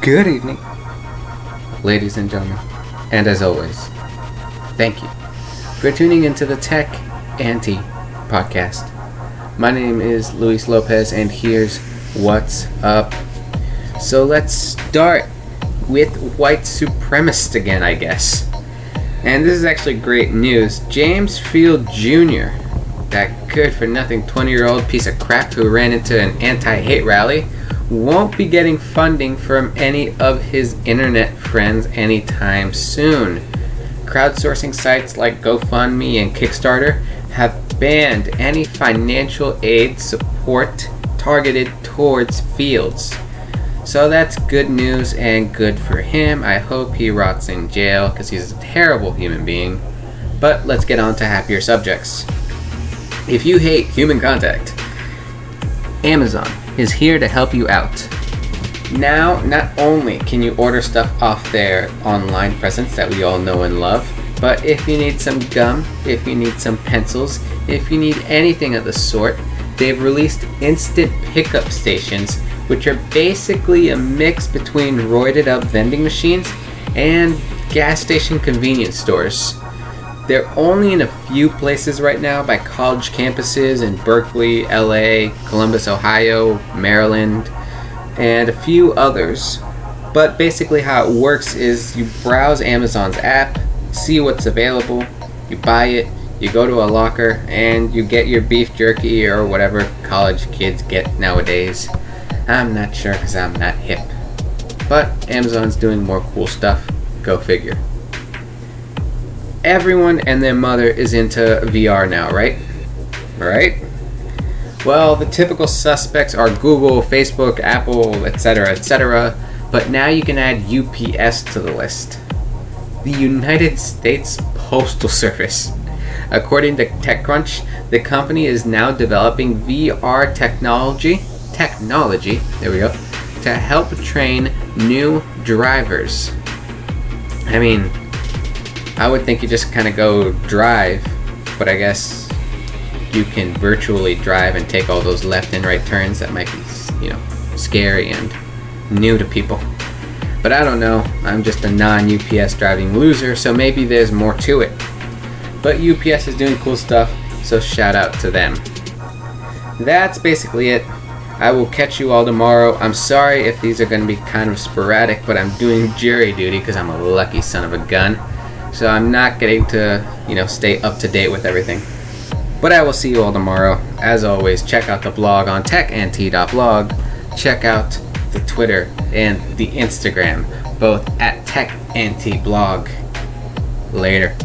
Good evening, ladies and gentlemen. And as always, thank you for tuning into the Tech Anti podcast. My name is Luis Lopez, and here's what's up. So let's start with white supremacist again, I guess. And this is actually great news. James Fields Jr., that good for nothing 20 year old piece of crap who ran into an anti hate rally, won't be getting funding from any of his internet friends anytime soon. Crowdsourcing sites like GoFundMe and Kickstarter have banned any financial aid support targeted towards Fields. So that's good news and good for him. I hope he rots in jail because he's a terrible human being. But let's get on to happier subjects. If you hate human contact, Amazon is here to help you out. Now, not only can you order stuff off their online presence that we all know and love, but if you need some gum, if you need some pencils, if you need anything of the sort, they've released instant pickup stations which are basically a mix between roided up vending machines and gas station convenience stores. They're only in a few places right now by college campuses in Berkeley, LA, Columbus, Ohio, Maryland, and a few others. But basically, how it works is you browse Amazon's app, see what's available, you buy it, you go to a locker, and you get your beef jerky or whatever college kids get nowadays. I'm not sure because I'm not hip. But Amazon's doing more cool stuff. Go figure. Everyone and their mother is into VR now, right? Right? Well, the typical suspects are Google, Facebook, Apple, etc., etc., but now you can add UPS to the list. The United States Postal Service. According to TechCrunch, the company is now developing VR technology technology, there we go, to help train new drivers. I mean, I would think you just kind of go drive, but I guess you can virtually drive and take all those left and right turns that might be, you know, scary and new to people. But I don't know, I'm just a non UPS driving loser, so maybe there's more to it. But UPS is doing cool stuff, so shout out to them. That's basically it. I will catch you all tomorrow. I'm sorry if these are going to be kind of sporadic, but I'm doing jury duty because I'm a lucky son of a gun. So I'm not getting to, you know, stay up to date with everything. But I will see you all tomorrow. As always, check out the blog on technt.blog. Check out the Twitter and the Instagram, both at techntblog. Later.